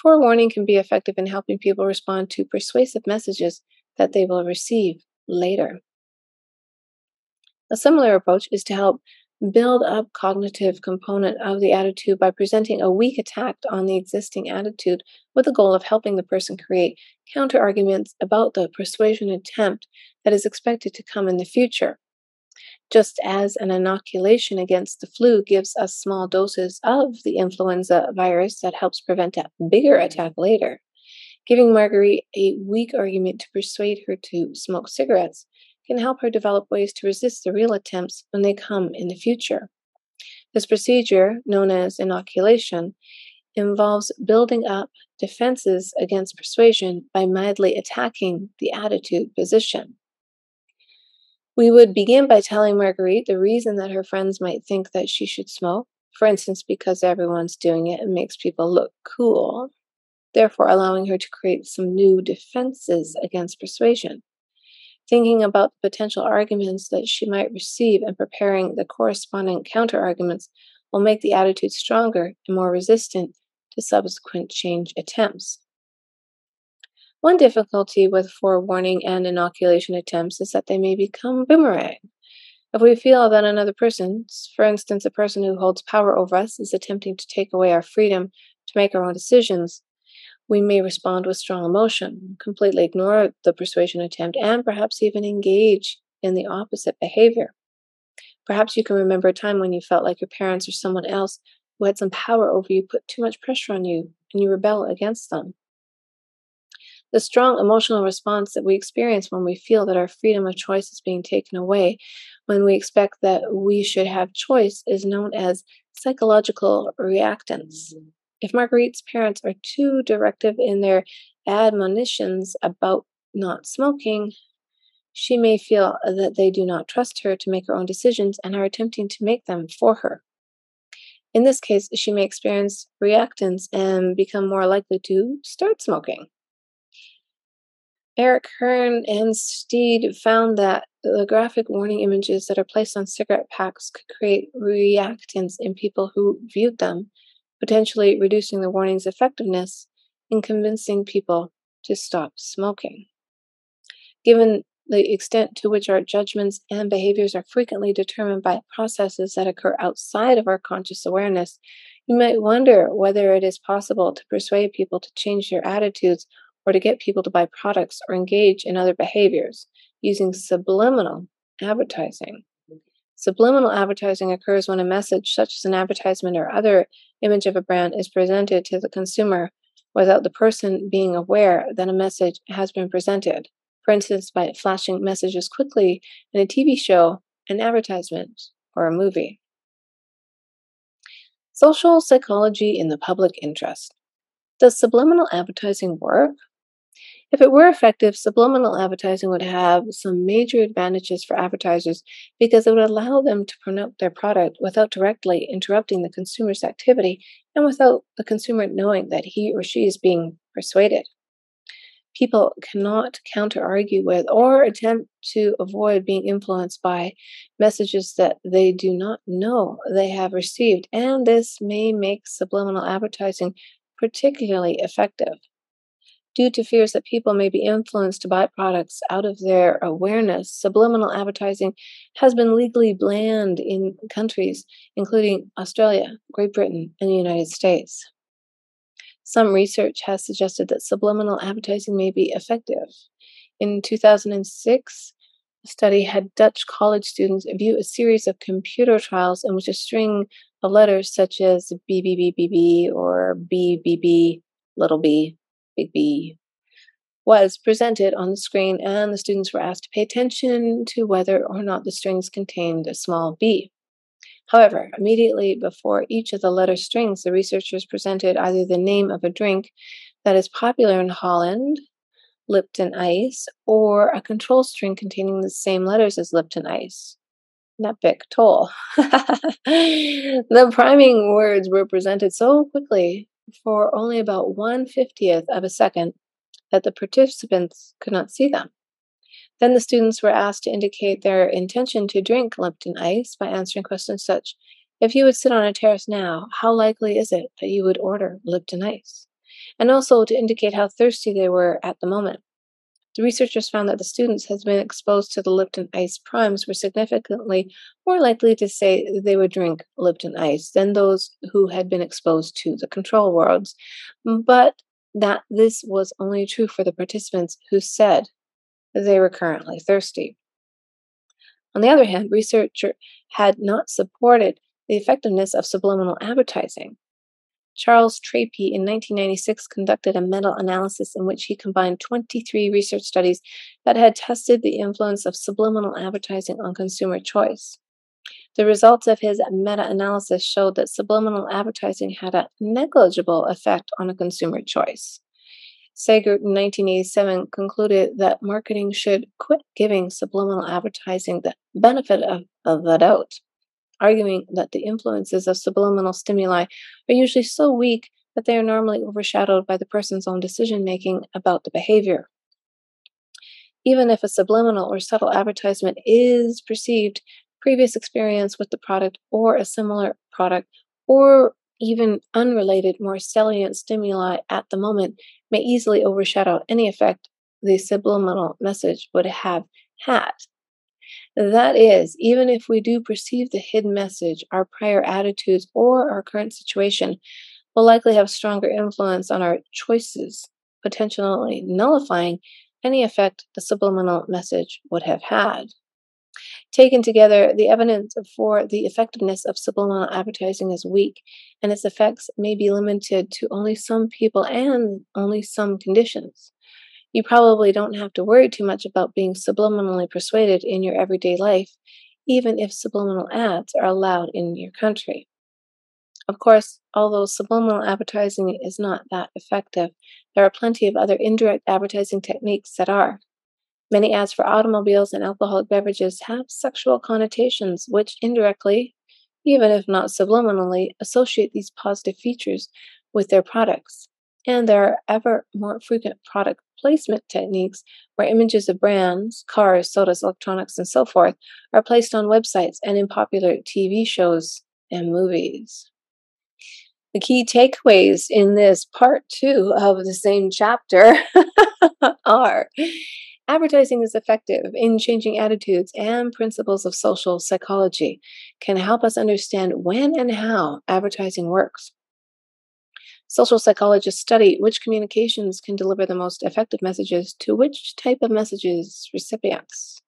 Forewarning can be effective in helping people respond to persuasive messages that they will receive later. A similar approach is to help build up cognitive component of the attitude by presenting a weak attack on the existing attitude with the goal of helping the person create counter arguments about the persuasion attempt that is expected to come in the future. Just as an inoculation against the flu gives us small doses of the influenza virus that helps prevent a bigger attack later, giving Marguerite a weak argument to persuade her to smoke cigarettes can help her develop ways to resist the real attempts when they come in the future. This procedure, known as inoculation, involves building up defenses against persuasion by mildly attacking the attitude position. We would begin by telling Marguerite the reason that her friends might think that she should smoke, for instance, because everyone's doing it and makes people look cool, therefore allowing her to create some new defenses against persuasion thinking about the potential arguments that she might receive and preparing the corresponding counter arguments will make the attitude stronger and more resistant to subsequent change attempts. One difficulty with forewarning and inoculation attempts is that they may become boomerang. If we feel that another person, for instance, a person who holds power over us, is attempting to take away our freedom to make our own decisions, we may respond with strong emotion, completely ignore the persuasion attempt, and perhaps even engage in the opposite behavior. Perhaps you can remember a time when you felt like your parents or someone else who had some power over you put too much pressure on you and you rebel against them. The strong emotional response that we experience when we feel that our freedom of choice is being taken away, when we expect that we should have choice, is known as psychological reactance. If Marguerite's parents are too directive in their admonitions about not smoking, she may feel uh, that they do not trust her to make her own decisions and are attempting to make them for her. In this case, she may experience reactance and become more likely to start smoking. Eric Hearn and Steed found that the graphic warning images that are placed on cigarette packs could create reactance in people who viewed them potentially reducing the warning's effectiveness in convincing people to stop smoking. Given the extent to which our judgments and behaviors are frequently determined by processes that occur outside of our conscious awareness, you might wonder whether it is possible to persuade people to change their attitudes or to get people to buy products or engage in other behaviors using subliminal advertising. Subliminal advertising occurs when a message, such as an advertisement or other image of a brand, is presented to the consumer without the person being aware that a message has been presented. For instance, by flashing messages quickly in a TV show, an advertisement, or a movie. Social psychology in the public interest. Does subliminal advertising work? If it were effective, subliminal advertising would have some major advantages for advertisers because it would allow them to promote their product without directly interrupting the consumer's activity and without the consumer knowing that he or she is being persuaded. People cannot counter argue with or attempt to avoid being influenced by messages that they do not know they have received, and this may make subliminal advertising particularly effective due to fears that people may be influenced to buy products out of their awareness, subliminal advertising has been legally banned in countries including Australia, Great Britain, and the United States. Some research has suggested that subliminal advertising may be effective. In 2006, a study had Dutch college students view a series of computer trials in which a string of letters such as BBBBB or BBB little b B, was presented on the screen, and the students were asked to pay attention to whether or not the strings contained a small b. However, immediately before each of the letter strings, the researchers presented either the name of a drink that is popular in Holland, Lipton Ice, or a control string containing the same letters as Lipton Ice. Nepic Toll. <laughs> the priming words were presented so quickly for only about one fiftieth of a second that the participants could not see them. Then the students were asked to indicate their intention to drink Lipton ice by answering questions such If you would sit on a terrace now, how likely is it that you would order Lipton ice? And also to indicate how thirsty they were at the moment. The researchers found that the students who had been exposed to the Lipton Ice primes were significantly more likely to say they would drink Lipton Ice than those who had been exposed to the control worlds, but that this was only true for the participants who said they were currently thirsty. On the other hand, research had not supported the effectiveness of subliminal advertising. Charles Trappey in 1996 conducted a meta analysis in which he combined 23 research studies that had tested the influence of subliminal advertising on consumer choice. The results of his meta analysis showed that subliminal advertising had a negligible effect on a consumer choice. Saegert in 1987 concluded that marketing should quit giving subliminal advertising the benefit of, of the doubt arguing that the influences of subliminal stimuli are usually so weak that they are normally overshadowed by the person's own decision making about the behavior. Even if a subliminal or subtle advertisement is perceived, previous experience with the product or a similar product, or even unrelated, more salient stimuli at the moment may easily overshadow any effect the subliminal message would have had. That is, even if we do perceive the hidden message, our prior attitudes or our current situation will likely have stronger influence on our choices, potentially nullifying any effect the subliminal message would have had. Taken together, the evidence for the effectiveness of subliminal advertising is weak, and its effects may be limited to only some people and only some conditions. You probably don't have to worry too much about being subliminally persuaded in your everyday life, even if subliminal ads are allowed in your country. Of course, although subliminal advertising is not that effective, there are plenty of other indirect advertising techniques that are. Many ads for automobiles and alcoholic beverages have sexual connotations, which indirectly, even if not subliminally, associate these positive features with their products. And there are ever more frequent product placement techniques where images of brands, cars, sodas, electronics, and so forth are placed on websites and in popular TV shows and movies. The key takeaways in this part two of the same chapter <laughs> are advertising is effective in changing attitudes and principles of social psychology, can help us understand when and how advertising works. Social psychologists study which communications can deliver the most effective messages to which type of messages recipients.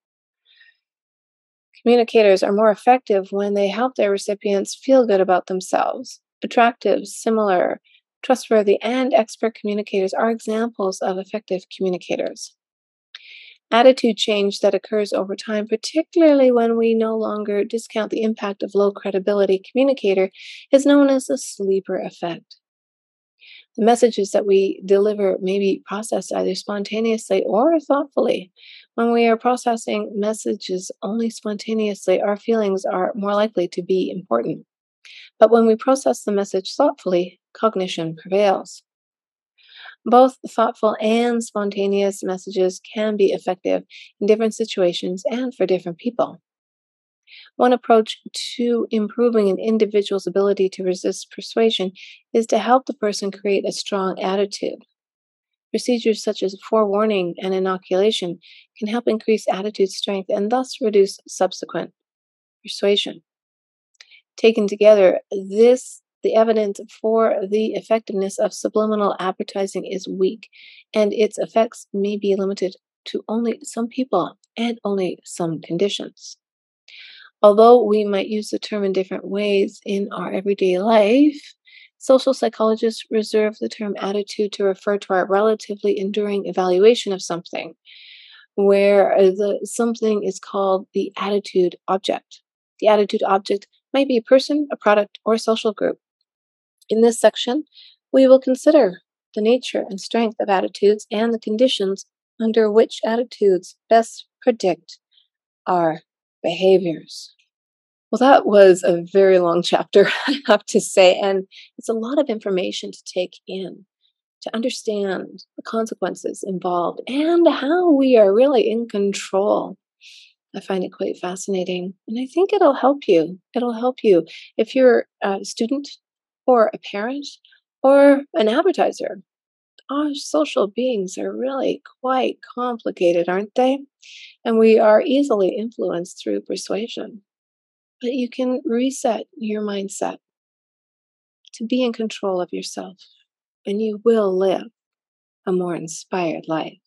Communicators are more effective when they help their recipients feel good about themselves. Attractive, similar, trustworthy, and expert communicators are examples of effective communicators. Attitude change that occurs over time, particularly when we no longer discount the impact of low credibility communicator, is known as the sleeper effect. The messages that we deliver may be processed either spontaneously or thoughtfully. When we are processing messages only spontaneously, our feelings are more likely to be important. But when we process the message thoughtfully, cognition prevails. Both thoughtful and spontaneous messages can be effective in different situations and for different people. One approach to improving an individual's ability to resist persuasion is to help the person create a strong attitude. Procedures such as forewarning and inoculation can help increase attitude strength and thus reduce subsequent persuasion. Taken together, this the evidence for the effectiveness of subliminal advertising is weak, and its effects may be limited to only some people and only some conditions. Although we might use the term in different ways in our everyday life, social psychologists reserve the term attitude to refer to our relatively enduring evaluation of something, where uh, the something is called the attitude object. The attitude object might be a person, a product, or a social group. In this section, we will consider the nature and strength of attitudes and the conditions under which attitudes best predict our behaviors. Well, that was a very long chapter, <laughs> I have to say, and it's a lot of information to take in to understand the consequences involved and how we are really in control. I find it quite fascinating, and I think it'll help you. It'll help you if you're a student or a parent or an advertiser. Our social beings are really quite complicated, aren't they? And we are easily influenced through persuasion. But you can reset your mindset to be in control of yourself, and you will live a more inspired life.